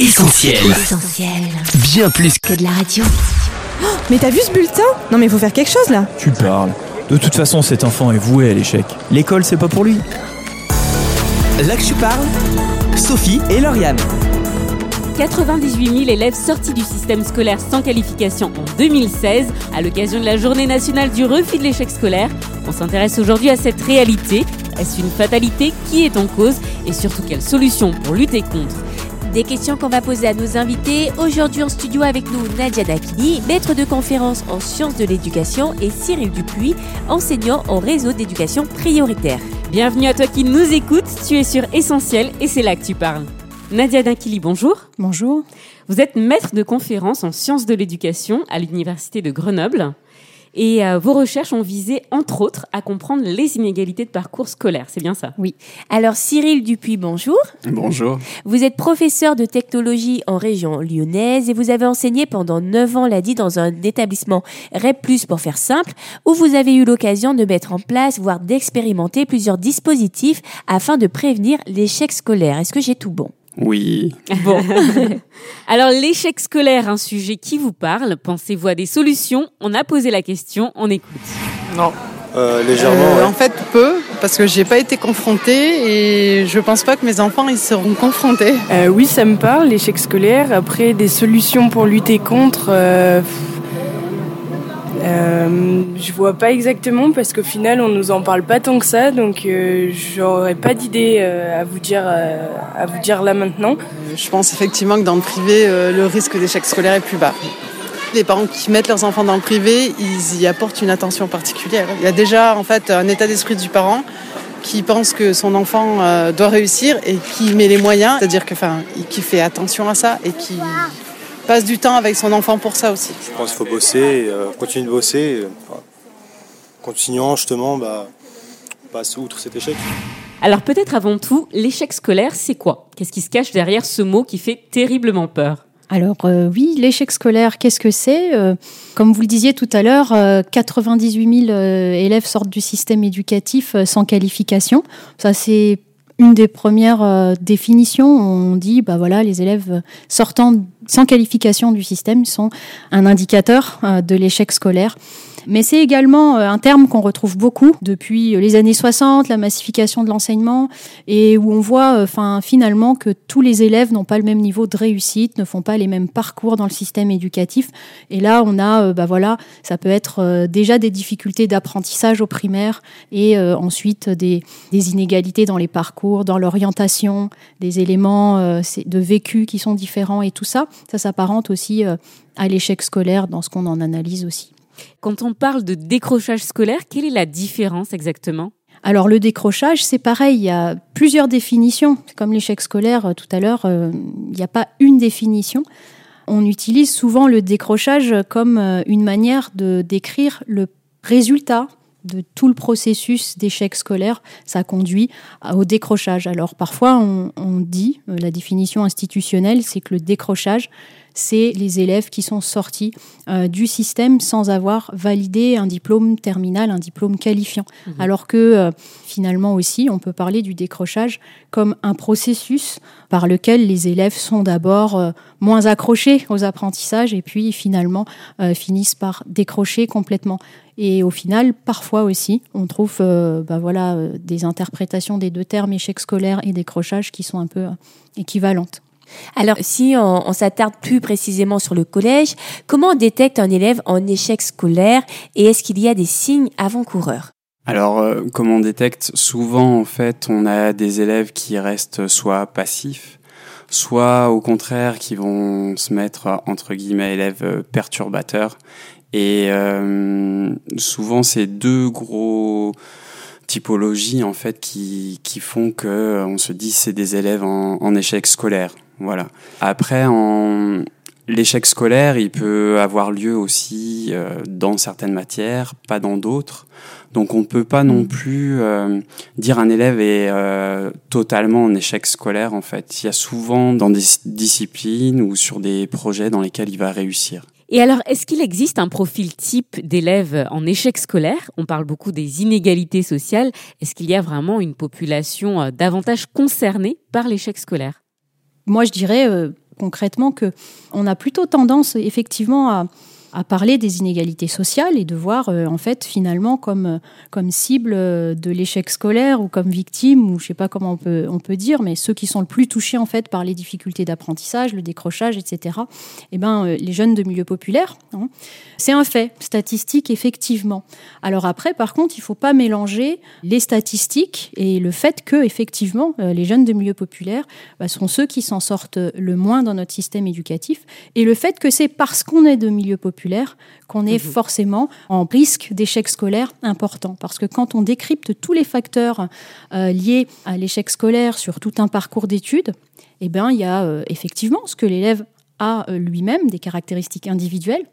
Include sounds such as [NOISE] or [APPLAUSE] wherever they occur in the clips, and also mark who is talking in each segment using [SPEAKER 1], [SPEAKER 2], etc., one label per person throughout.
[SPEAKER 1] Essentiel.
[SPEAKER 2] Essentiel.
[SPEAKER 1] Bien plus que
[SPEAKER 2] de la radio.
[SPEAKER 3] Mais t'as vu ce bulletin? Non mais il faut faire quelque chose là.
[SPEAKER 4] Tu parles. De toute façon, cet enfant est voué à l'échec. L'école, c'est pas pour lui.
[SPEAKER 1] là que tu parles. Sophie et Lauriane.
[SPEAKER 5] 98 000 élèves sortis du système scolaire sans qualification en 2016, à l'occasion de la journée nationale du refus de l'échec scolaire. On s'intéresse aujourd'hui à cette réalité. Est-ce une fatalité? Qui est en cause? Et surtout, quelles solutions pour lutter contre?
[SPEAKER 2] Des questions qu'on va poser à nos invités. Aujourd'hui en studio avec nous Nadia Dakini, maître de conférence en sciences de l'éducation et Cyril Dupuis, enseignant en réseau d'éducation prioritaire.
[SPEAKER 5] Bienvenue à toi qui nous écoutes, tu es sur Essentiel et c'est là que tu parles. Nadia Dinkili, bonjour.
[SPEAKER 3] Bonjour.
[SPEAKER 5] Vous êtes maître de conférence en sciences de l'éducation à l'Université de Grenoble. Et euh, vos recherches ont visé, entre autres, à comprendre les inégalités de parcours scolaire. C'est bien ça
[SPEAKER 2] Oui. Alors Cyril Dupuis, bonjour.
[SPEAKER 6] Bonjour.
[SPEAKER 2] Vous êtes professeur de technologie en région lyonnaise et vous avez enseigné pendant 9 ans, l'a dit, dans un établissement REP+, pour faire simple, où vous avez eu l'occasion de mettre en place, voire d'expérimenter plusieurs dispositifs afin de prévenir l'échec scolaire. Est-ce que j'ai tout bon?
[SPEAKER 6] Oui.
[SPEAKER 5] Bon. [LAUGHS] Alors, l'échec scolaire, un sujet qui vous parle. Pensez-vous à des solutions? On a posé la question, on écoute.
[SPEAKER 7] Non.
[SPEAKER 8] Euh, légèrement,
[SPEAKER 7] Euh,
[SPEAKER 8] ouais.
[SPEAKER 7] En fait, peu, parce que j'ai pas été confrontée et je pense pas que mes enfants ils seront confrontés.
[SPEAKER 9] Euh, oui, ça me parle, l'échec scolaire. Après, des solutions pour lutter contre. Euh, je vois pas exactement parce qu'au final, on nous en parle pas tant que ça, donc euh, j'aurais pas d'idée euh, à vous dire euh, à vous dire là maintenant.
[SPEAKER 7] Euh, Je pense effectivement que dans le privé, le risque d'échec scolaire est plus bas. Les parents qui mettent leurs enfants dans le privé, ils y apportent une attention particulière. Il y a déjà en fait un état d'esprit du parent qui pense que son enfant doit réussir et qui met les moyens, c'est-à-dire que, enfin, qui fait attention à ça et qui passe du temps avec son enfant pour ça aussi.
[SPEAKER 8] Je pense qu'il faut bosser, euh, continuer de bosser. euh, continuant justement, bah, on passe outre cet échec.
[SPEAKER 5] Alors, peut-être avant tout, l'échec scolaire, c'est quoi? Qu'est-ce qui se cache derrière ce mot qui fait terriblement peur?
[SPEAKER 10] Alors euh, oui, l'échec scolaire, qu'est-ce que c'est? Euh, Comme vous le disiez tout à l'heure, euh, 98 000 euh, élèves sortent du système éducatif euh, sans qualification. Ça, c'est une des premières euh, définitions. On dit, bah voilà, les élèves sortant sans qualification du système sont un indicateur euh, de l'échec scolaire. Mais c'est également euh, un terme qu'on retrouve beaucoup depuis les années 60, la massification de l'enseignement, et où on voit euh, enfin, finalement que tous les élèves n'ont pas le même niveau de réussite, ne font pas les mêmes parcours dans le système éducatif. Et là, on a, euh, bah voilà, ça peut être euh, déjà des difficultés d'apprentissage au primaire et euh, ensuite des, inégalités dans les parcours, dans l'orientation, des éléments euh, de vécu qui sont différents et tout ça, ça s'apparente aussi euh, à l'échec scolaire dans ce qu'on en analyse aussi.
[SPEAKER 5] Quand on parle de décrochage scolaire, quelle est la différence exactement?
[SPEAKER 10] Alors le décrochage, c'est pareil, il y a plusieurs définitions. Comme l'échec scolaire euh, tout à l'heure, euh, il n'y a pas une définition. On utilise souvent le décrochage comme euh, une manière de décrire le résultat de tout le processus d'échec scolaire, ça conduit au décrochage. Alors parfois on, on dit, la définition institutionnelle, c'est que le décrochage, c'est les élèves qui sont sortis euh, du système sans avoir validé un diplôme terminal, un diplôme qualifiant. Alors que euh, finalement aussi, on peut parler du décrochage comme un processus par lequel les élèves sont d'abord euh, moins accrochés aux apprentissages et puis finalement finissent par décrocher complètement. Et au final, parfois aussi, on trouve euh, bah voilà, euh, des interprétations des deux termes échec scolaire et décrochage qui sont un peu euh, équivalentes.
[SPEAKER 2] Alors, si on, s'attarde plus précisément sur le collège, comment on détecte un élève en échec scolaire et est-ce qu'il y a des signes avant-coureurs?
[SPEAKER 6] Alors, euh, comme on détecte, souvent, en fait, on a des élèves qui restent soit passifs, soit au contraire qui vont se mettre, entre guillemets, élèves euh, perturbateurs. Et euh, souvent, c'est deux gros typologies, en fait, qui, qui font que euh, on se dit c'est des élèves en, en échec scolaire. Voilà. Après, en, L'échec scolaire, il peut avoir lieu aussi euh, dans certaines matières, pas dans d'autres. Donc on ne peut pas non plus euh, dire un élève est euh, totalement en échec scolaire en fait. Il y a souvent dans des disciplines ou sur des projets dans lesquels il va réussir.
[SPEAKER 5] Et alors, est-ce qu'il existe un profil type d'élèves en échec scolaire? On parle beaucoup des inégalités sociales. Est-ce qu'il y a vraiment une population euh, davantage concernée par l'échec scolaire?
[SPEAKER 10] Moi, je dirais, euh, concrètement que on a plutôt tendance effectivement à, à parler des inégalités sociales et de voir euh, en fait finalement comme, euh, comme cible euh, de l'échec scolaire ou comme victime ou je sais pas comment on peut, on peut dire mais ceux qui sont le plus touchés en fait par les difficultés d'apprentissage, le décrochage, etc. Eh ben les jeunes de milieu populaire, hein. c'est un fait statistique effectivement. Alors après par contre il faut pas mélanger les statistiques et le fait que effectivement les jeunes de milieu populaire bah, sont ceux qui s'en sortent le moins dans notre système éducatif et le fait que c'est parce qu'on est de milieu populaire qu'on est mhm. forcément en risque d'échec scolaire important. Parce que quand on décrypte tous les facteurs euh, liés à l'échec scolaire sur tout un parcours d'études, eh bien, il y a euh, effectivement ce que l'élève a euh, lui-même, des caractéristiques individuelles,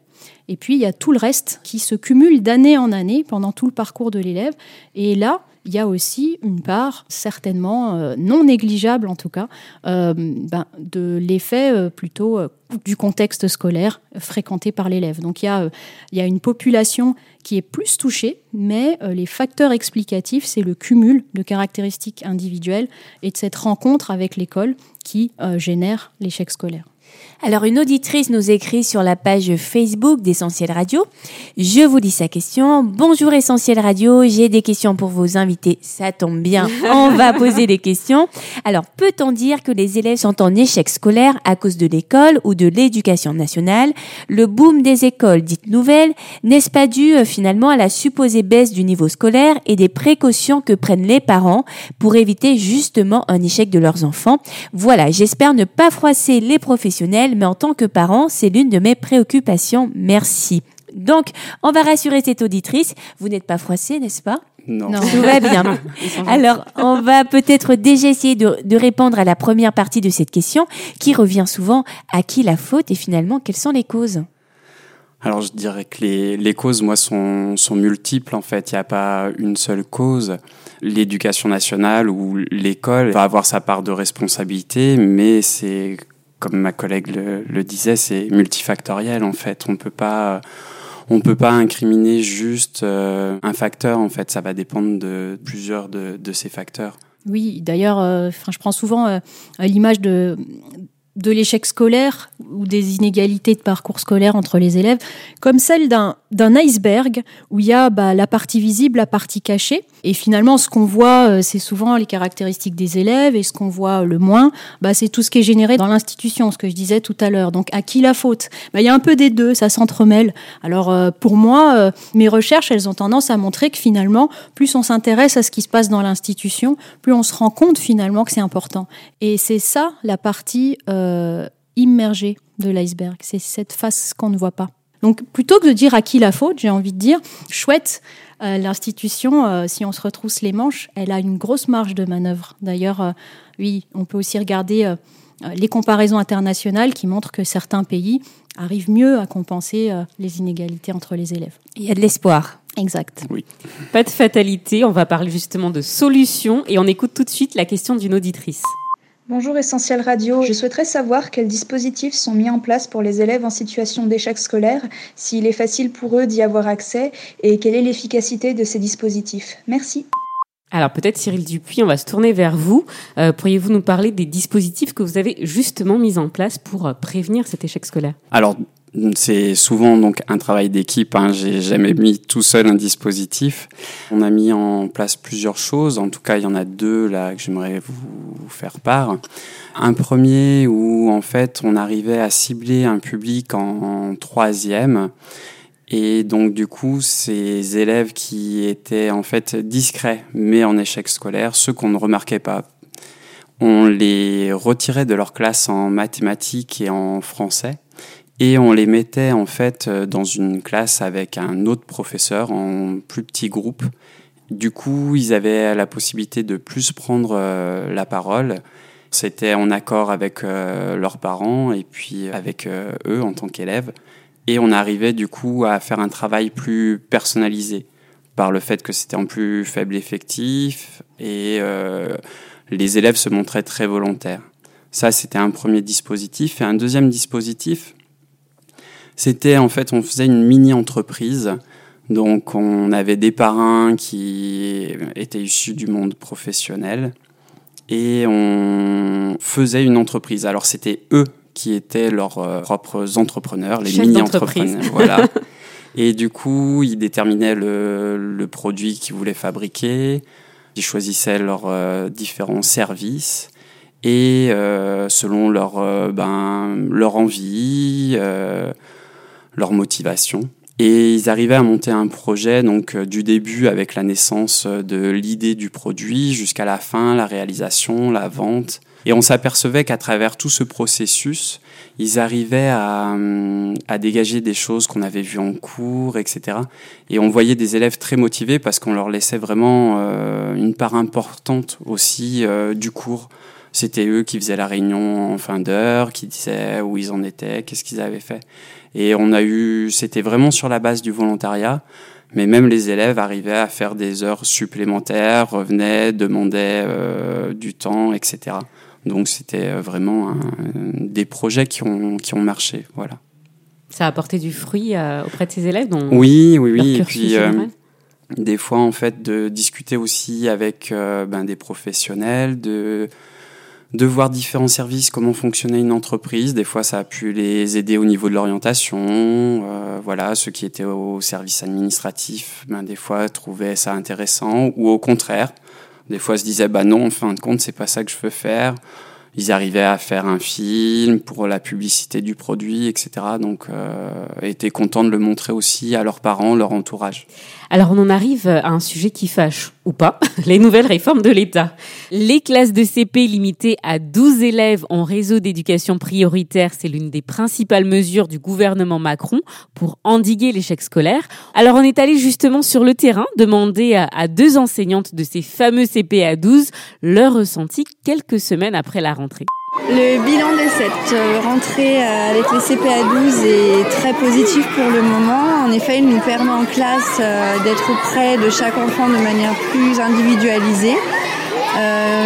[SPEAKER 10] et puis, il y a tout le reste qui se cumule d'année en année pendant tout le parcours de l'élève. Et là, il y a aussi une part, certainement euh, non négligeable en tout cas, euh, ben, de l'effet euh, plutôt du contexte scolaire fréquenté par l'élève. Donc il y, a, il y a une population qui est plus touchée, mais les facteurs explicatifs, c'est le cumul de caractéristiques individuelles et de cette rencontre avec l'école qui génère l'échec scolaire.
[SPEAKER 2] Alors une auditrice nous écrit sur la page Facebook d'Essentiel Radio. Je vous lis sa question. Bonjour Essentiel Radio, j'ai des questions pour vos invités. Ça tombe bien, [LAUGHS] on va poser des questions. Alors peut-on dire que les élèves sont en échec scolaire à cause de l'école ou de l'éducation nationale? Le boom des écoles dites nouvelles n'est-ce pas dû euh, finalement à la supposée baisse du niveau scolaire et des précautions que prennent les parents pour éviter justement un échec de leurs enfants? Voilà, j'espère ne pas froisser les professionnels mais en tant que parent, c'est l'une de mes préoccupations. Merci. Donc, on va rassurer cette auditrice. Vous n'êtes pas froissée, n'est-ce pas?
[SPEAKER 6] Non.
[SPEAKER 2] Tout va bien. [LAUGHS] Alors, on va peut-être déjà essayer de, répondre à la première partie de cette question qui revient souvent à qui la faute et finalement quelles sont les causes?
[SPEAKER 6] Alors je dirais que les, les causes, moi, sont, sont multiples en fait. Il n'y a pas une seule cause. L'éducation nationale ou l'école va avoir sa part de responsabilité, mais c'est comme ma collègue le, disait, c'est multifactoriel en fait. On peut pas on peut pas incriminer juste euh, un facteur en fait. Ça va dépendre de plusieurs de, de ces facteurs.
[SPEAKER 10] Oui, d'ailleurs, euh, je prends souvent euh, l'image de de l'échec scolaire ou des inégalités de parcours scolaire entre les élèves, comme celle d'un iceberg où il y a bah, la partie visible, la partie cachée. Et finalement, ce qu'on voit, euh, c'est souvent les caractéristiques des élèves, et ce qu'on voit le moins, bah, c'est tout ce qui est généré dans l'institution, ce que je disais tout à l'heure. Donc, à qui la faute? Bah, Il y a un peu des deux, ça s'entremêle. Alors, euh, pour moi, euh, mes recherches, elles ont tendance à montrer que finalement, plus on s'intéresse à ce qui se passe dans l'institution, plus on se rend compte finalement que c'est important. Et c'est ça la partie euh, immergée de l'iceberg. C'est cette face qu'on ne voit pas. Donc plutôt que de dire à qui la faute, j'ai envie de dire, chouette, euh, l'institution, euh, si on se retrousse les manches, elle a une grosse marge de manœuvre. D'ailleurs, oui, on peut aussi regarder les comparaisons internationales qui montrent que certains pays arrivent mieux à compenser les inégalités entre les élèves.
[SPEAKER 2] Il y a de l'espoir.
[SPEAKER 10] Exact.
[SPEAKER 6] Oui.
[SPEAKER 5] Pas de fatalité, on va parler justement de solutions et on écoute tout de suite la question d'une auditrice.
[SPEAKER 11] Bonjour Essentiel Radio, je souhaiterais savoir quels dispositifs sont mis en place pour les élèves en situation d'échec scolaire, s'il est facile pour eux d'y avoir accès et quelle est l'efficacité de ces dispositifs. Merci.
[SPEAKER 5] Alors peut-être Cyril Dupuis, on va se tourner vers vous. Euh, pourriez-vous nous parler des dispositifs que vous avez justement mis en place pour euh, prévenir cet échec scolaire?
[SPEAKER 6] Alors c'est souvent donc un travail d'équipe. Hein. J'ai jamais mis tout seul un dispositif. On a mis en place plusieurs choses. En tout cas, il y en a deux là que j'aimerais vous faire part. Un premier où en fait on arrivait à cibler un public en troisième. Et donc du coup, ces élèves qui étaient en fait discrets mais en échec scolaire, ceux qu'on ne remarquait pas, on les retirait de leur classe en mathématiques et en français et on les mettait en fait euh, dans une classe avec un autre professeur en plus petit groupe. Du coup, ils avaient la possibilité de plus prendre euh, la parole. C'était en accord avec euh, leurs parents et puis avec eux en tant qu'élèves. Et on arrivait du coup à faire un travail plus personnalisé par le fait que c'était en plus faible effectif et les élèves se montraient très volontaires. Ça, c'était un premier dispositif. Et un deuxième dispositif, c'était en fait, on faisait une mini-entreprise. Donc on avait des parrains qui étaient issus du monde professionnel et on faisait une entreprise. Alors c'était eux qui étaient leurs euh, propres entrepreneurs, les mini-entrepreneurs. Voilà. [LAUGHS] Et du coup, ils déterminaient le, le produit qu'ils voulaient fabriquer, ils choisissaient leurs euh, différents services et euh, selon leur, euh, ben, leur envie, leur motivation. Et ils arrivaient à monter un projet donc euh, du début avec la naissance de l'idée du produit jusqu'à la fin, la réalisation, la vente. Et on s'apercevait qu'à travers tout ce processus, ils arrivaient à, hum, à dégager des choses qu'on avait vues en cours, etc. Et on voyait des élèves très motivés parce qu'on leur laissait vraiment euh, une part importante aussi euh, du cours. C'était eux qui faisaient la réunion en fin d'heure, qui disaient où ils en étaient, qu'est-ce qu'ils avaient fait. Et on a eu, c'était vraiment sur la base du volontariat. Mais même les élèves arrivaient à faire des heures supplémentaires, revenaient, demandaient euh, du temps, etc. Donc c'était euh, vraiment un- des projets qui ont, qui ont marché. Voilà.
[SPEAKER 5] Ça a apporté du fruit euh, auprès de ces élèves dont
[SPEAKER 6] Oui, oui, oui. Et puis, des fois, en fait, de discuter aussi avec ben, des professionnels, de, de voir différents services, comment fonctionnait une entreprise. Des fois, ça a pu les aider au niveau de l'orientation. Euh, voilà, ceux qui étaient au service administratif, ben, des fois, trouvaient ça intéressant. Ou au contraire, des fois, se disaient, bah non, en fin de compte, c'est pas ça que je veux faire. Ils arrivaient à faire un film pour la publicité du produit, etc. Donc, euh, étaient contents de le montrer aussi à leurs parents, leur entourage.
[SPEAKER 5] Alors on en arrive à un sujet qui fâche, ou pas, [LAUGHS] les nouvelles réformes de l'État. Les classes de CP limitées à 12 élèves en réseau d'éducation prioritaire, c'est l'une des principales mesures du gouvernement Macron pour endiguer l'échec scolaire. Alors on est allé justement sur le terrain demander à, à deux enseignantes de ces fameux CP à 12 leur ressenti quelques semaines après la rentrée.
[SPEAKER 12] Le bilan de cette euh, rentrée euh, avec les CPA 12 est très positif pour le moment. En effet, il nous permet en classe euh, d'être auprès de chaque enfant de manière plus individualisée.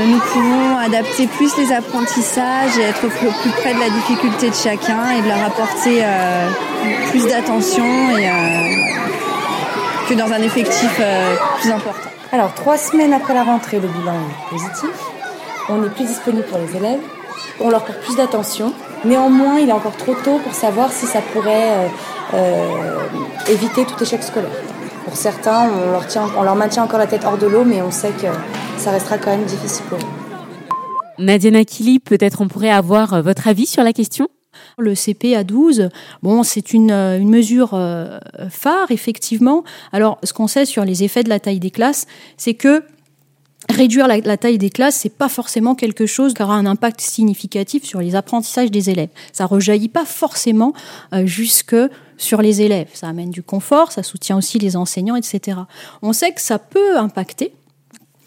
[SPEAKER 12] Nous pouvons adapter plus les apprentissages et être plus plus près de la difficulté de chacun et de leur apporter plus d'attention que dans un effectif plus important.
[SPEAKER 13] Alors, trois semaines après la rentrée, le bilan est positif. On est plus disponible pour les élèves. On leur porte plus d'attention. Néanmoins, il est encore trop tôt pour savoir si ça pourrait euh, euh, éviter tout échec scolaire. Pour certains, on leur, tient, on leur maintient encore la tête hors de l'eau, mais on sait que ça restera quand même difficile pour eux.
[SPEAKER 5] Nadia Nakili, peut-être on pourrait avoir euh, votre avis sur la question?
[SPEAKER 10] Le CP à 12, bon, c'est une, euh, une mesure phare, effectivement. Alors, ce qu'on sait sur les effets de la taille des classes, c'est que réduire la, taille des classes, c'est pas forcément quelque chose qui aura un impact significatif sur les apprentissages des élèves. Ça rejaillit pas forcément euh, jusque sur les élèves. Ça amène du confort, ça soutient aussi les enseignants, etc. On sait que ça peut impacter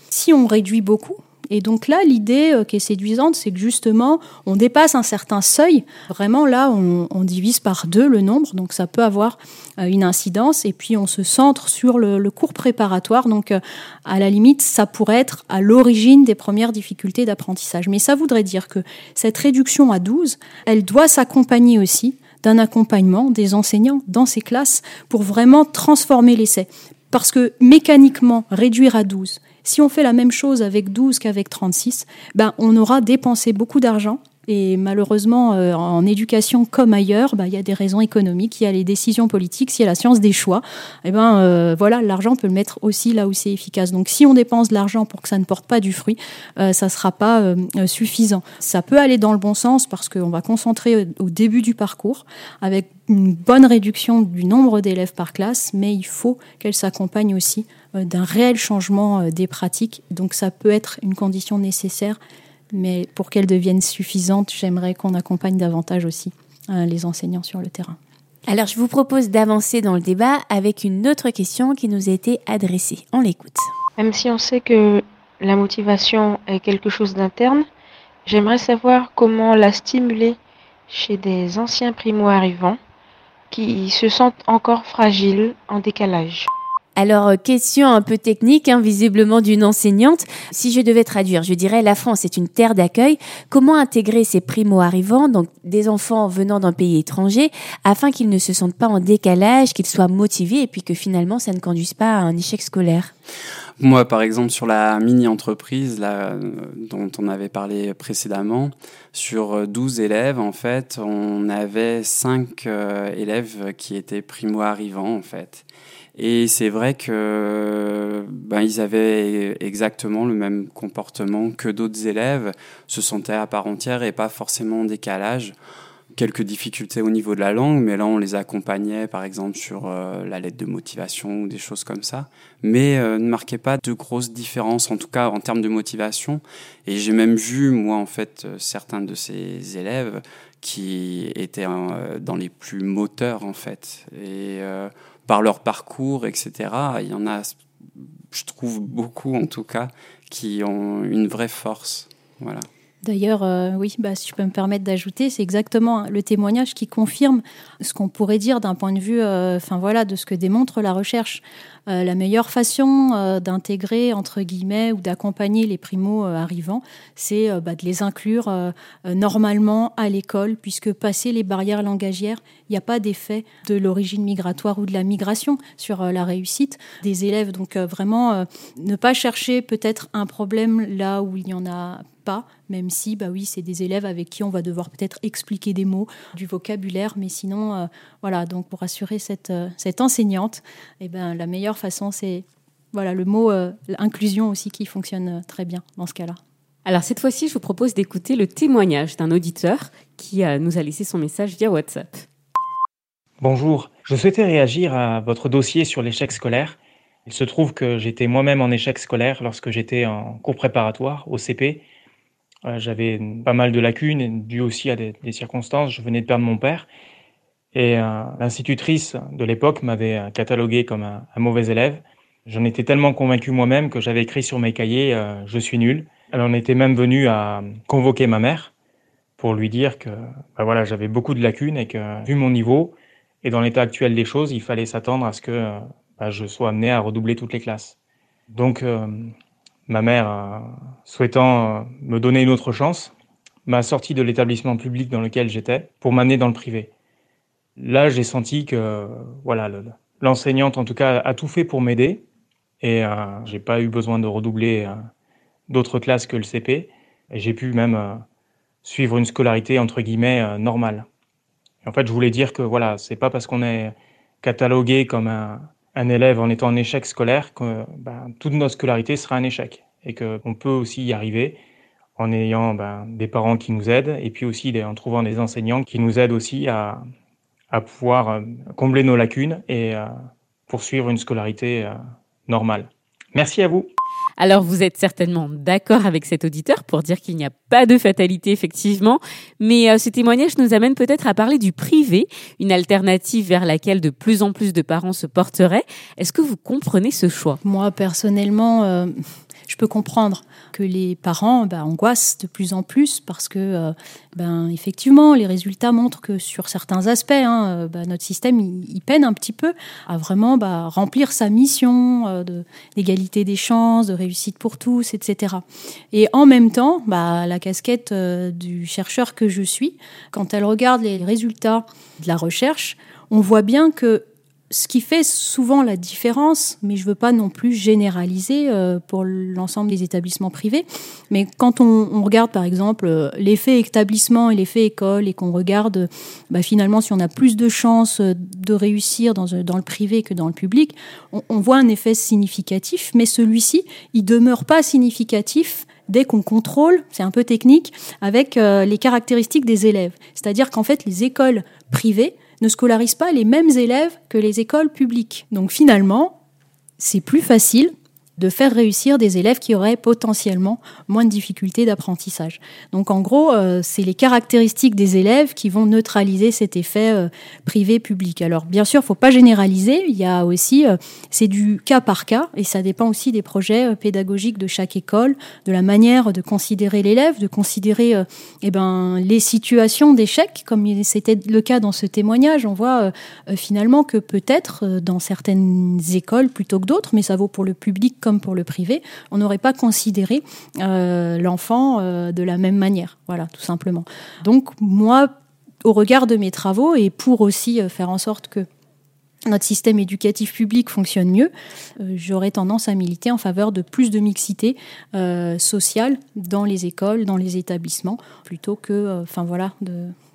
[SPEAKER 10] si on réduit beaucoup. Et donc là, l'idée euh, qui est séduisante, c'est que justement, on dépasse un certain seuil. Vraiment, là, on, divise par deux le nombre, donc ça peut avoir euh, une incidence. Et puis, on se centre sur le, le cours préparatoire. Donc, euh, à la limite, ça pourrait être à l'origine des premières difficultés d'apprentissage. Mais ça voudrait dire que cette réduction à 12, elle doit s'accompagner aussi d'un accompagnement des enseignants dans ces classes pour vraiment transformer l'essai. Parce que mécaniquement, réduire à 12, si on fait la même chose avec 12 qu'avec 36, ben, on aura dépensé beaucoup d'argent. Et malheureusement, euh, en éducation comme ailleurs, ben, il y a des raisons économiques, il y a les décisions politiques, s'il y a la science des choix. Et ben euh, voilà, l'argent peut le mettre aussi là où c'est efficace. Donc si on dépense de l'argent pour que ça ne porte pas du fruit, euh, ça sera pas euh, euh, suffisant. Ça peut aller dans le bon sens parce qu'on va concentrer au début du parcours avec une bonne réduction du nombre d'élèves par classe, mais il faut qu'elle s'accompagne aussi euh, d'un réel changement euh, des pratiques. Donc ça peut être une condition nécessaire, mais pour qu'elle devienne suffisante, j'aimerais qu'on accompagne davantage aussi euh, les enseignants sur le terrain.
[SPEAKER 2] Alors, je vous propose d'avancer dans le débat avec une autre question qui nous a été adressée. On l'écoute.
[SPEAKER 14] Même si on sait que la motivation est quelque chose d'interne, j'aimerais savoir comment la stimuler chez des anciens primo-arrivants qui se sentent encore fragiles, en décalage.
[SPEAKER 2] Alors, euh, question un peu technique, hein, visiblement d'une enseignante. Si je devais traduire, je dirais la France est une terre d'accueil. Comment intégrer ces primo-arrivants, donc des enfants venant d'un pays étranger, afin qu'ils ne se sentent pas en décalage, qu'ils soient motivés et puis que finalement ça ne conduise pas à un échec scolaire?
[SPEAKER 6] Moi, par exemple, sur la mini-entreprise là, dont on avait parlé précédemment, sur 12 élèves, en fait, on avait 5 euh, élèves qui étaient primo-arrivants, en fait. Et c'est vrai que ben, ils avaient exactement le même comportement que d'autres élèves, se sentaient à part entière et pas forcément en décalage quelques difficultés au niveau de la langue, mais là on les accompagnait par exemple sur euh, la lettre de motivation ou des choses comme ça, mais euh, ne marquait pas de grosses différences en tout cas en termes de motivation. Et j'ai même vu moi en fait euh, certains de ces élèves qui étaient dans les plus moteurs en fait et par leur parcours etc. Il y en a, je trouve beaucoup en tout cas, qui ont une vraie force. Voilà.
[SPEAKER 10] D'ailleurs, euh, oui, bah, si je peux me permettre d'ajouter, c'est exactement le témoignage qui confirme ce qu'on pourrait dire d'un point de vue, euh, enfin voilà, de ce que démontre la recherche. Euh, la meilleure façon d'intégrer, entre guillemets, ou d'accompagner les primo-arrivants, c'est euh, bah, de les inclure normalement à l'école, puisque passer les barrières langagières, il n'y a pas d'effet de l'origine migratoire ou de la migration sur la réussite des élèves. Donc vraiment, ne pas chercher peut-être un problème là où il n'y en a pas, même si, bah oui, c'est des élèves avec qui on va devoir peut-être expliquer des mots, du vocabulaire, mais sinon, voilà, donc pour assurer cette, cette enseignante, eh ben, la meilleure façon, c'est voilà le mot euh, inclusion aussi qui fonctionne euh, très bien dans ce cas-là.
[SPEAKER 5] Alors cette fois-ci, je vous propose d'écouter le témoignage d'un auditeur qui euh, nous a laissé son message via WhatsApp.
[SPEAKER 15] Bonjour, je souhaitais réagir à votre dossier sur l'échec scolaire. Il se trouve que j'étais moi-même en échec scolaire lorsque j'étais en cours préparatoire au CP. J'avais pas mal de lacunes dues aussi à des, circonstances. Je venais de perdre mon père et euh, l'institutrice de l'époque m'avait euh, catalogué comme un, mauvais élève. J'en étais tellement convaincu moi-même que j'avais écrit sur mes cahiers euh, Je suis nul. Elle en était même venue à convoquer ma mère pour lui dire que bah voilà, j'avais beaucoup de lacunes et que, vu mon niveau et dans l'état actuel des choses, il fallait s'attendre à ce que bah, je sois amené à redoubler toutes les classes. Donc, ma mère, souhaitant me donner une autre chance, m'a sorti de l'établissement public dans lequel j'étais pour m'amener dans le privé. Là, j'ai senti que voilà, l'enseignante, en tout cas, a tout fait pour m'aider. Et euh, j'ai pas eu besoin de redoubler euh, d'autres classes que le CP. Et j'ai pu même euh, suivre une scolarité entre guillemets euh, normale. en fait, je voulais dire que voilà, c'est pas parce qu'on est catalogué comme un, un, élève en étant en échec scolaire que ben, toute notre scolarité sera un échec. Et qu'on peut aussi y arriver en ayant ben, des parents qui nous aident et puis aussi en trouvant des enseignants qui nous aident aussi à, pouvoir euh, combler nos lacunes et poursuivre une scolarité euh, normale. Merci à vous.
[SPEAKER 5] Alors vous êtes certainement d'accord avec cet auditeur pour dire qu'il n'y a pas de fatalité effectivement, mais ce témoignage nous amène peut-être à parler du privé, une alternative vers laquelle de plus en plus de parents se porteraient. Est-ce que vous comprenez ce choix?
[SPEAKER 10] Moi personnellement, je peux comprendre que les parents bah, angoissent de plus en plus parce que, euh, ben, effectivement, les résultats montrent que sur certains aspects, hein, euh, bah, notre système il, peine un petit peu à vraiment bah, remplir sa mission euh, d'égalité des chances, de réussite pour tous, etc. Et en même temps, bah, la casquette du chercheur que je suis, quand elle regarde les résultats de la recherche, on voit bien que ce qui fait souvent la différence, mais je ne veux pas non plus généraliser euh, pour l'ensemble des établissements privés, mais quand on, regarde par exemple euh, l'effet établissement et l'effet école et qu'on regarde bah, finalement si on a plus de chances de réussir dans, dans le privé que dans le public, on, voit un effet significatif, mais celui-ci, il demeure pas significatif dès qu'on contrôle, c'est un peu technique, avec euh, les caractéristiques des élèves. C'est-à-dire qu'en fait, les écoles privées ne scolarisent pas les mêmes élèves que les écoles publiques. Donc finalement, c'est plus facile de faire réussir des élèves qui auraient potentiellement moins de difficultés d'apprentissage. Donc en gros, euh, c'est les caractéristiques des élèves qui vont neutraliser cet effet euh, privé-public. Alors bien sûr, il ne faut pas généraliser, il y a aussi, euh, c'est du cas par cas, et ça dépend aussi des projets pédagogiques de chaque école, de la manière de considérer l'élève, de considérer eh ben, les situations d'échec, comme c'était le cas dans ce témoignage. On voit finalement que peut-être dans certaines écoles plutôt que d'autres, mais ça vaut pour le public comme pour le privé, on n'aurait pas considéré euh, l'enfant euh, de la même manière. Voilà, tout simplement. Donc moi, au regard de mes travaux et pour aussi euh, faire en sorte que notre système éducatif public fonctionne mieux, j'aurais tendance à militer en faveur de plus de mixité sociale dans les écoles, dans les établissements, plutôt que, enfin voilà,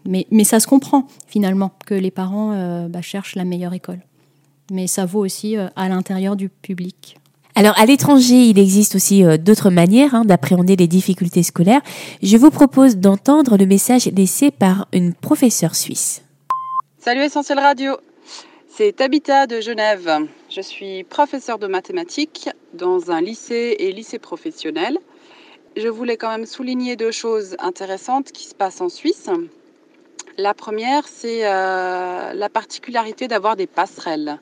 [SPEAKER 10] mais ça se comprend finalement que les parents bah, cherchent la meilleure école. Mais ça vaut aussi à l'intérieur du public.
[SPEAKER 2] Alors à l'étranger, il existe aussi euh, d'autres manières hein, d'appréhender les difficultés scolaires. Je vous propose d'entendre le message laissé par une professeure suisse.
[SPEAKER 16] Salut Essentiel Radio, c'est Tabitha de Genève. Je suis professeure de mathématiques dans un lycée et lycée professionnel. Je voulais quand même souligner deux choses intéressantes qui se passent en Suisse. La première, c'est euh, la particularité d'avoir des passerelles.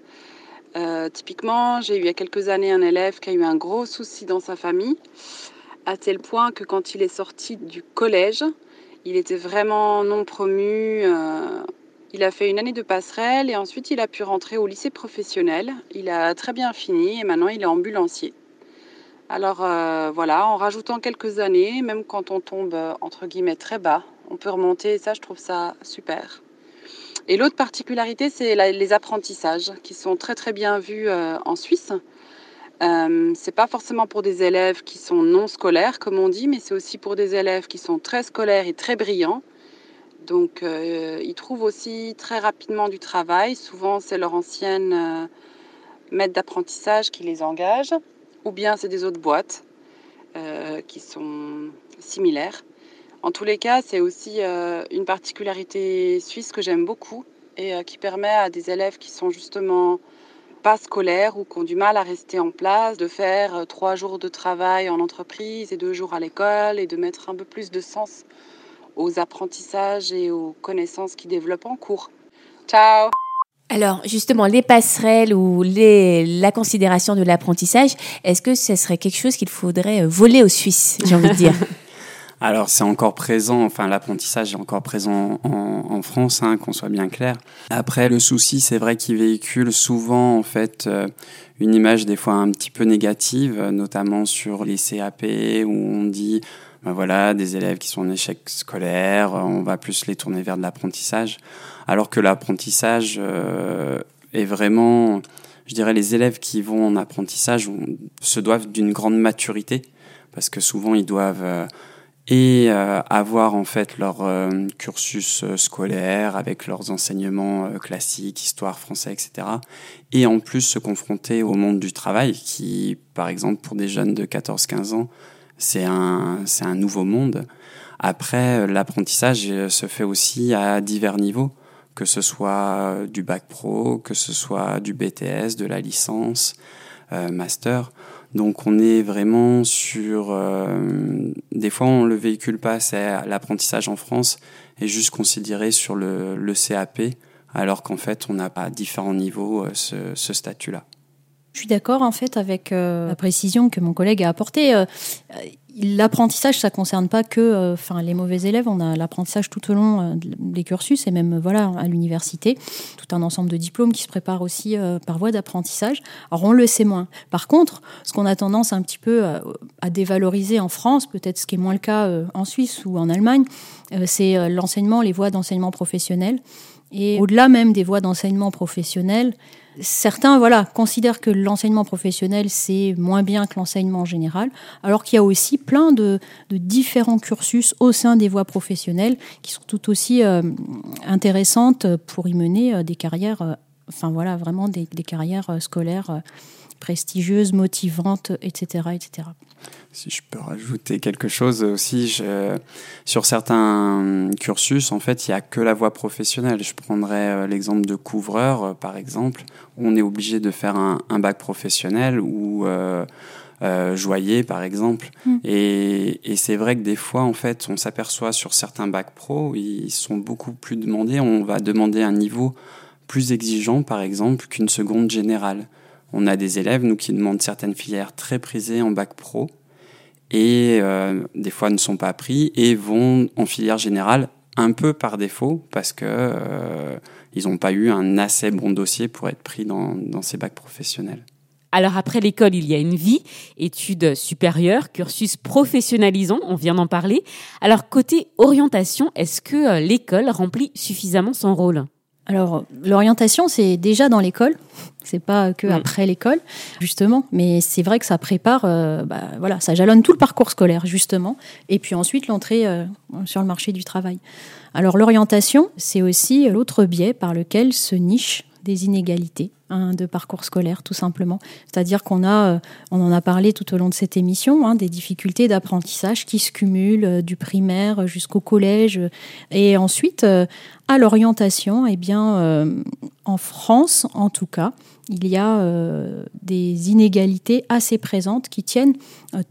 [SPEAKER 16] Euh, typiquement, j'ai eu il y a quelques années un élève qui a eu un gros souci dans sa famille, à tel point que quand il est sorti du collège, il était vraiment non promu. Euh, il a fait une année de passerelle et ensuite il a pu rentrer au lycée professionnel. Il a très bien fini et maintenant il est ambulancier. Alors euh, voilà, en rajoutant quelques années, même quand on tombe entre guillemets très bas, on peut remonter et ça je trouve ça super. Et l'autre particularité, c'est les apprentissages qui sont très très bien vus euh, en Suisse. Euh, c'est pas forcément pour des élèves qui sont non scolaires, comme on dit, mais c'est aussi pour des élèves qui sont très scolaires et très brillants. Donc, euh, ils trouvent aussi très rapidement du travail. Souvent, c'est leur ancienne euh, maître d'apprentissage qui les engage, ou bien c'est des autres boîtes qui sont similaires. En tous les cas, c'est aussi euh, une particularité suisse que j'aime beaucoup et euh, qui permet à des élèves qui sont justement pas scolaires ou qui ont du mal à rester en place de faire euh, trois jours de travail en entreprise et deux jours à l'école et de mettre un peu plus de sens aux apprentissages et aux connaissances qu'ils développent en cours. Ciao
[SPEAKER 2] alors justement, les passerelles ou les, la considération de l'apprentissage, est-ce que ce serait quelque chose qu'il faudrait voler aux Suisses, j'ai envie de dire? [LAUGHS]
[SPEAKER 6] Alors c'est encore présent, enfin l'apprentissage est encore présent en, France, hein, qu'on soit bien clair. Après le souci, c'est vrai qu'il véhicule souvent en fait euh, une image des fois un petit peu négative, notamment sur les CAP où on dit ben voilà des élèves qui sont en échec scolaire, on va plus les tourner vers de l'apprentissage, alors que l'apprentissage euh, est vraiment, je dirais, les élèves qui vont en apprentissage se doivent d'une grande maturité parce que souvent ils doivent euh, et euh, avoir en fait leur euh, cursus euh, scolaire avec leurs enseignements classiques, histoire, français, etc. Et en plus se confronter au monde du travail qui, par exemple, pour des jeunes de 14-15 ans, c'est un, c'est un nouveau monde. Après, l'apprentissage se fait aussi à divers niveaux, que ce soit du bac pro, que ce soit du BTS, de la licence, master. Donc on est vraiment sur... Euh, des fois on le véhicule pas, c'est l'apprentissage en France est juste considéré sur le, CAP, alors qu'en fait on n'a pas à différents niveaux euh, ce, ce statut-là.
[SPEAKER 10] Je suis d'accord en fait avec euh, la précision que mon collègue a apportée l'apprentissage, ça concerne pas que euh, les mauvais élèves. On a l'apprentissage tout au long euh, des cursus et même voilà à l'université, tout un ensemble de diplômes qui se préparent aussi euh, par voie d'apprentissage. Alors on le sait moins. Par contre, ce qu'on a tendance un petit peu à, dévaloriser en France, peut-être ce qui est moins le cas en Suisse ou en Allemagne, c'est l'enseignement, les voies d'enseignement professionnel. Et au-delà même des voies d'enseignement professionnel, certains voilà, considèrent que l'enseignement professionnel, c'est moins bien que l'enseignement général, alors qu'il y a aussi plein de, différents cursus au sein des voies professionnelles qui sont tout aussi euh, intéressantes pour y mener euh, des carrières, euh, enfin voilà, vraiment des, des carrières scolaires prestigieuses, motivantes, etc., etc.
[SPEAKER 6] Si je peux rajouter quelque chose aussi, je, sur certains cursus, en fait, il n'y a que la voie professionnelle. Je prendrais euh, l'exemple de couvreur, euh, par exemple. Où on est obligé de faire un, bac professionnel ou euh, euh, Joyer par exemple.
[SPEAKER 10] Mm.
[SPEAKER 6] Et, et c'est vrai que des fois, en fait, on s'aperçoit sur certains bacs pro, ils sont beaucoup plus demandés. On va demander un niveau plus exigeant, par exemple, qu'une seconde générale. On a des élèves, nous, qui demandent certaines filières très prisées en bac pro et euh, des fois ne sont pas pris et vont en filière générale un peu par défaut parce que euh, ils n'ont pas eu un assez bon dossier pour être pris dans, dans ces bacs professionnels.
[SPEAKER 5] Alors après l'école, il y a une vie, études supérieures, cursus professionnalisant, on vient d'en parler. Alors côté orientation, est-ce que euh, l'école remplit suffisamment son rôle?
[SPEAKER 10] Alors, l'orientation, c'est déjà dans l'école. C'est pas que
[SPEAKER 5] Mm.
[SPEAKER 10] après l'école, justement. Mais c'est vrai que ça prépare, euh, bah, voilà, ça jalonne tout le parcours scolaire, justement. Et puis ensuite, l'entrée euh, sur le marché du travail. Alors, l'orientation, c'est aussi l'autre biais par lequel se nichent des inégalités hein, de parcours scolaire, tout simplement. C'est-à-dire qu'on a, euh, on en a parlé tout au long de cette émission, hein, des difficultés d'apprentissage qui se cumulent euh, du primaire jusqu'au collège. euh, Et ensuite, à l'orientation, eh bien, en France, en tout cas, il y a des inégalités assez présentes qui tiennent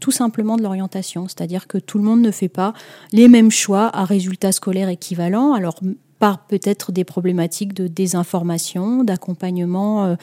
[SPEAKER 10] tout simplement de l'orientation. C'est-à-dire que tout le monde ne fait pas les mêmes choix à résultats scolaires équivalents. Alors, par peut-être des problématiques de désinformation, d'accompagnement, euh,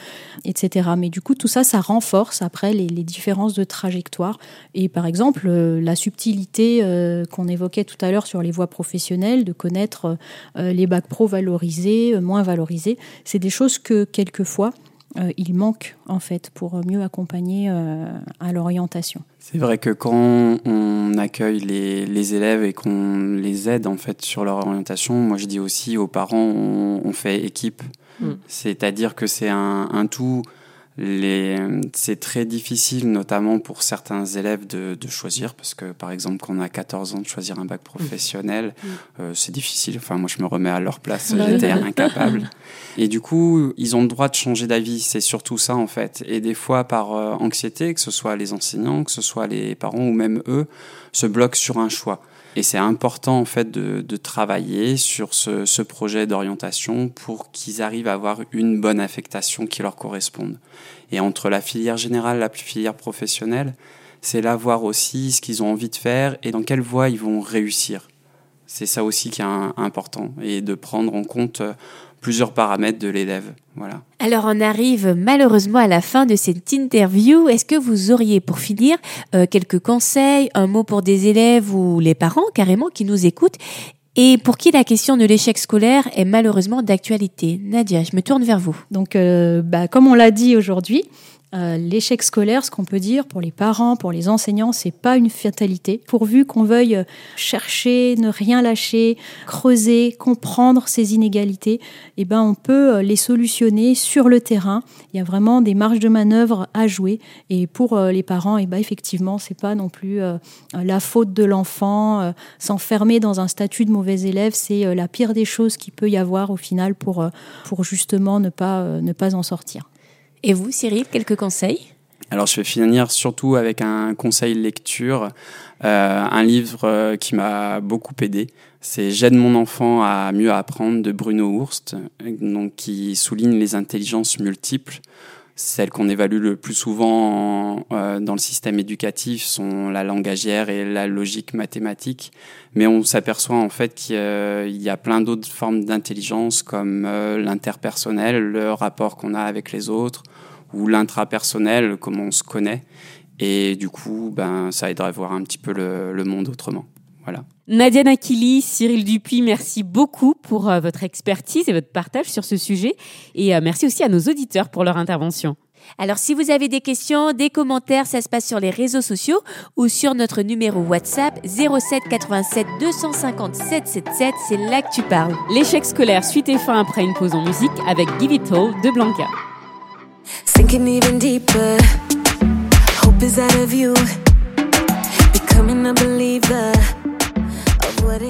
[SPEAKER 10] etc. Mais du coup, tout ça, ça renforce après les, les différences de trajectoire. Et par exemple, euh, la subtilité euh, qu'on évoquait tout à l'heure sur les voies professionnelles, de connaître euh, les bacs pro valorisés, euh, moins valorisés, c'est des choses que quelquefois, euh, il manque en fait pour mieux accompagner euh, à l'orientation.
[SPEAKER 6] C'est vrai que quand on accueille les, les élèves et qu'on les aide en fait sur leur orientation, moi je dis aussi aux parents, on, on fait équipe.
[SPEAKER 5] Mm.
[SPEAKER 6] C'est-à-dire que c'est un, un tout. Les, c'est très difficile, notamment pour certains élèves, de, de choisir, parce que par exemple, quand on a 14 ans, de choisir un bac professionnel, euh, c'est difficile. Enfin, moi, je me remets à leur place,
[SPEAKER 5] Bah
[SPEAKER 6] j'étais incapable. [LAUGHS] Et du coup, ils ont le droit de changer d'avis, c'est surtout ça en fait. Et des fois, par euh, anxiété, que ce soit les enseignants, que ce soit les parents ou même eux, se bloquent sur un choix. Et c'est important en fait de, travailler sur ce, projet d'orientation pour qu'ils arrivent à avoir une bonne affectation qui leur corresponde. Et entre la filière générale la filière professionnelle, c'est là voir aussi ce qu'ils ont envie de faire et dans quelle voie ils vont réussir. C'est ça aussi qui est important et de prendre en compte euh, plusieurs paramètres de l'élève. Voilà.
[SPEAKER 2] Alors on arrive malheureusement à la fin de cette interview. Est-ce que vous auriez pour finir euh, quelques conseils, un mot pour des élèves ou les parents carrément qui nous écoutent et pour qui la question de l'échec scolaire est malheureusement d'actualité? Nadia, je me tourne vers vous.
[SPEAKER 10] Donc, euh, bah, comme on l'a dit aujourd'hui, euh, l'échec scolaire, ce qu'on peut dire pour les parents, pour les enseignants, c'est pas une fatalité. Pourvu qu'on veuille euh, chercher, ne rien lâcher, creuser, comprendre ces inégalités, eh ben on peut euh, les solutionner sur le terrain. Il y a vraiment des marges de manœuvre à jouer. Et pour les parents, eh ben effectivement, c'est pas non plus la faute de l'enfant. S'enfermer dans un statut de mauvais élève, c'est la pire des choses qu'il peut y avoir au final pour pour justement ne pas ne pas en sortir.
[SPEAKER 2] Et vous, Cyril, quelques conseils?
[SPEAKER 6] Alors, je vais finir surtout avec un conseil lecture, euh, un livre euh, qui m'a beaucoup aidé. C'est J'aide mon enfant à mieux apprendre de Bruno Hurst, donc qui souligne les intelligences multiples. Celles qu'on évalue le plus souvent en- dans le système éducatif sont la langagière et la logique mathématique, mais on s'aperçoit en fait qu'il y a- plein d'autres formes d'intelligence comme euh, l'interpersonnel, le rapport qu'on a avec les autres, ou l'intrapersonnel, comment on se connaît. Et du coup, ben, ça aiderait à voir un petit peu le, monde autrement. Voilà.
[SPEAKER 5] Nadia Nakili, Cyril Dupuis, merci beaucoup pour euh, votre expertise et votre partage sur ce sujet. Et euh, merci aussi à nos auditeurs pour leur intervention.
[SPEAKER 2] Alors si vous avez des questions, des commentaires, ça se passe sur les réseaux sociaux ou sur notre numéro WhatsApp 07 87 250 777, c'est là que tu parles.
[SPEAKER 5] L'échec scolaire suite et fin après une pause en musique avec Give It All de Blanca.
[SPEAKER 17] Sinking even deeper. Hope is out of view. Becoming a believer of what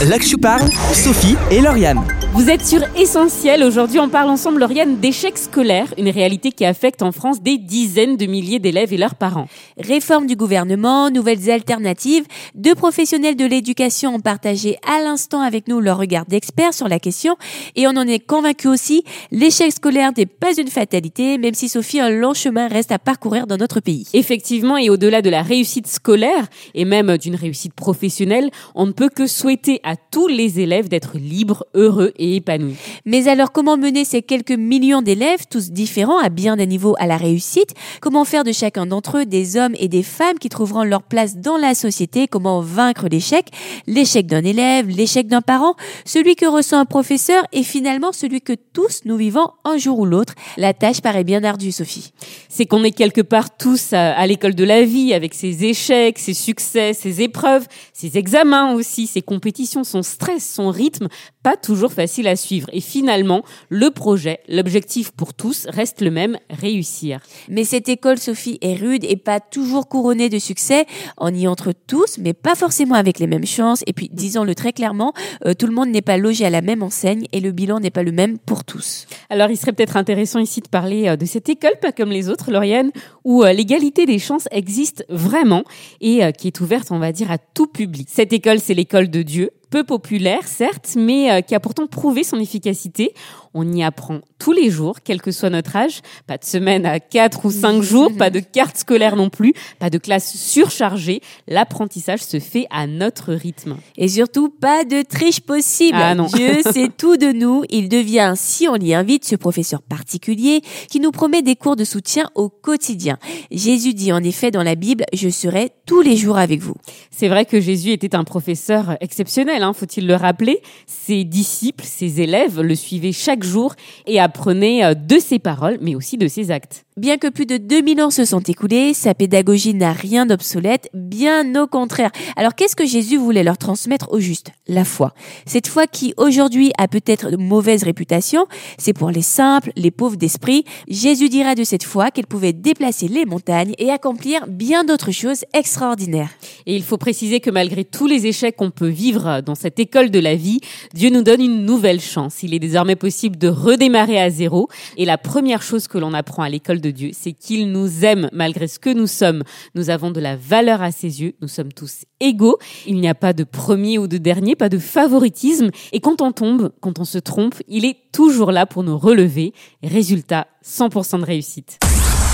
[SPEAKER 1] je parle, Sophie et Lauriane.
[SPEAKER 5] Vous êtes sur Essentiel. Aujourd'hui, on parle ensemble, Lauriane, d'échecs scolaires, une réalité qui affecte en France des dizaines de milliers d'élèves et leurs parents.
[SPEAKER 2] Réforme du gouvernement, nouvelles alternatives. Deux professionnels de l'éducation ont partagé à l'instant avec nous leur regard d'experts sur la question et on en est convaincu aussi, l'échec scolaire n'est pas une fatalité, même si Sophie, un long chemin reste à parcourir dans notre pays.
[SPEAKER 5] Effectivement, et au-delà de la réussite scolaire et même d'une réussite professionnelle, on ne peut que souhaiter à tous les élèves d'être libres, heureux et épanouis.
[SPEAKER 2] Mais alors, comment mener ces quelques millions d'élèves, tous différents à bien des niveaux à la réussite? Comment faire de chacun d'entre eux des hommes et des femmes qui trouveront leur place dans la société? Comment vaincre l'échec? L'échec d'un élève, l'échec d'un parent, celui que ressent un professeur et finalement celui que tous nous vivons un jour ou l'autre? La tâche paraît bien ardue, Sophie.
[SPEAKER 5] C'est qu'on est quelque part tous à, à l'école de la vie avec ses échecs, ses succès, ses épreuves, ses examens aussi, ses compétitions, son stress, son rythme, pas toujours facile à suivre. Et finalement, le projet, l'objectif pour tous reste le même, réussir.
[SPEAKER 2] Mais cette école, Sophie, est rude et pas toujours couronnée de succès. On y entre tous, mais pas forcément avec les mêmes chances. Et puis, disons-le très clairement, euh, tout le monde n'est pas logé à la même enseigne et le bilan n'est pas le même pour tous.
[SPEAKER 5] Alors, il serait peut-être intéressant ici de parler euh, de cette école, pas comme les autres, Lauriane, où euh, l'égalité des chances existe vraiment et qui est ouverte, on va dire, à tout public. Cette école, c'est l'école de Dieu, peu populaire, certes, mais euh, qui a pourtant prouvé son efficacité. On y apprend tous les jours, quel que soit notre âge. Pas de semaine à 4 ou 5 [LAUGHS] jours, pas de carte scolaire non plus, pas de classe surchargée. L'apprentissage se fait à notre rythme.
[SPEAKER 2] Et surtout, pas de triche possible.
[SPEAKER 5] Ah non.
[SPEAKER 2] Dieu [LAUGHS] sait tout de nous. Il devient, si on l'y invite, ce professeur particulier qui nous promet des cours de soutien au quotidien. Jésus dit en effet dans la Bible, je serai tous les jours avec vous.
[SPEAKER 5] C'est vrai que Jésus était un professeur exceptionnel, hein, faut-il le rappeler. Ses disciples, ses élèves le suivaient chaque jour et apprenaient euh, de ses paroles, mais aussi de ses actes.
[SPEAKER 2] Bien que plus de 2000 ans se sont écoulés, sa pédagogie n'a rien d'obsolète, bien au contraire. Alors qu'est-ce que Jésus voulait leur transmettre au juste? La foi. Cette foi qui aujourd'hui a peut-être de mauvaise réputation, c'est pour les simples, les pauvres d'esprit. Jésus dira de cette foi qu'elle pouvait déplacer les montagnes et accomplir bien d'autres choses extraordinaires.
[SPEAKER 5] Et il faut préciser que malgré tous les échecs qu'on peut vivre dans cette école de la vie, Dieu nous donne une nouvelle chance. Il est désormais possible de redémarrer à zéro. Et la première chose que l'on apprend à l'école de Dieu, c'est qu'il nous aime malgré ce que nous sommes. Nous avons de la valeur à ses yeux. Nous sommes tous égaux. Il n'y a pas de premier ou de dernier, pas de favoritisme. Et quand on tombe, quand on se trompe, il est toujours là pour nous relever. Résultat, 100% de réussite.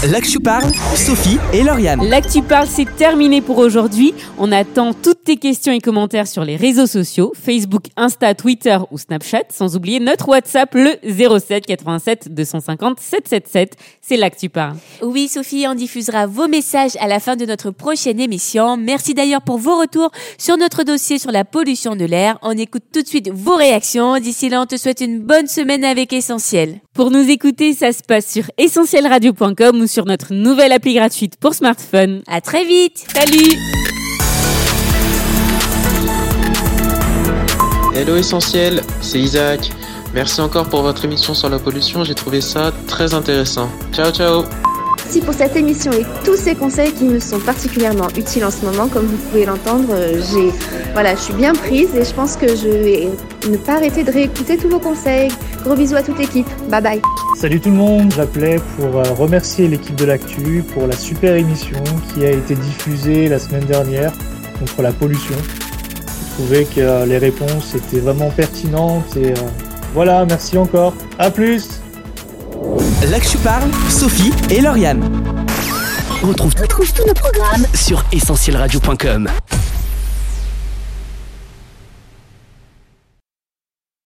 [SPEAKER 1] L'Actu parle, Sophie et Lauriane.
[SPEAKER 5] L'actu parle, c'est terminé pour aujourd'hui. On attend toutes tes questions et commentaires sur les réseaux sociaux, Facebook, Insta, Twitter ou Snapchat, sans oublier notre WhatsApp, le 07 87 250 777. C'est l'actu parle.
[SPEAKER 2] Oui, Sophie, on diffusera vos messages à la fin de notre prochaine émission. Merci d'ailleurs pour vos retours sur notre dossier sur la pollution de l'air. On écoute tout de suite vos réactions. D'ici là, on te souhaite une bonne semaine avec Essentiel.
[SPEAKER 5] Pour nous écouter, ça se passe sur essentielradio.com sur notre nouvelle appli gratuite pour smartphone.
[SPEAKER 2] À très vite.
[SPEAKER 5] Salut
[SPEAKER 18] Hello Essentiel, c'est Isaac. Merci encore pour votre émission sur la pollution, j'ai trouvé ça très intéressant. Ciao ciao
[SPEAKER 19] Merci pour cette émission et tous ces conseils qui me sont particulièrement utiles en ce moment. Comme vous pouvez l'entendre, euh, j'ai, voilà, je suis bien prise et je pense que je vais ne pas arrêter de réécouter tous vos conseils. Gros bisous à toute l'équipe. Bye bye.
[SPEAKER 20] Salut tout le monde, j'appelais pour euh, remercier l'équipe de l'actu pour la super émission qui a été diffusée la semaine dernière contre la pollution. Je trouvais que euh, les réponses étaient vraiment pertinentes et voilà, merci encore. À plus
[SPEAKER 1] L'Actu parle, Sophie et Lauriane. On retrouve, tous nos programmes sur essentielradio.com.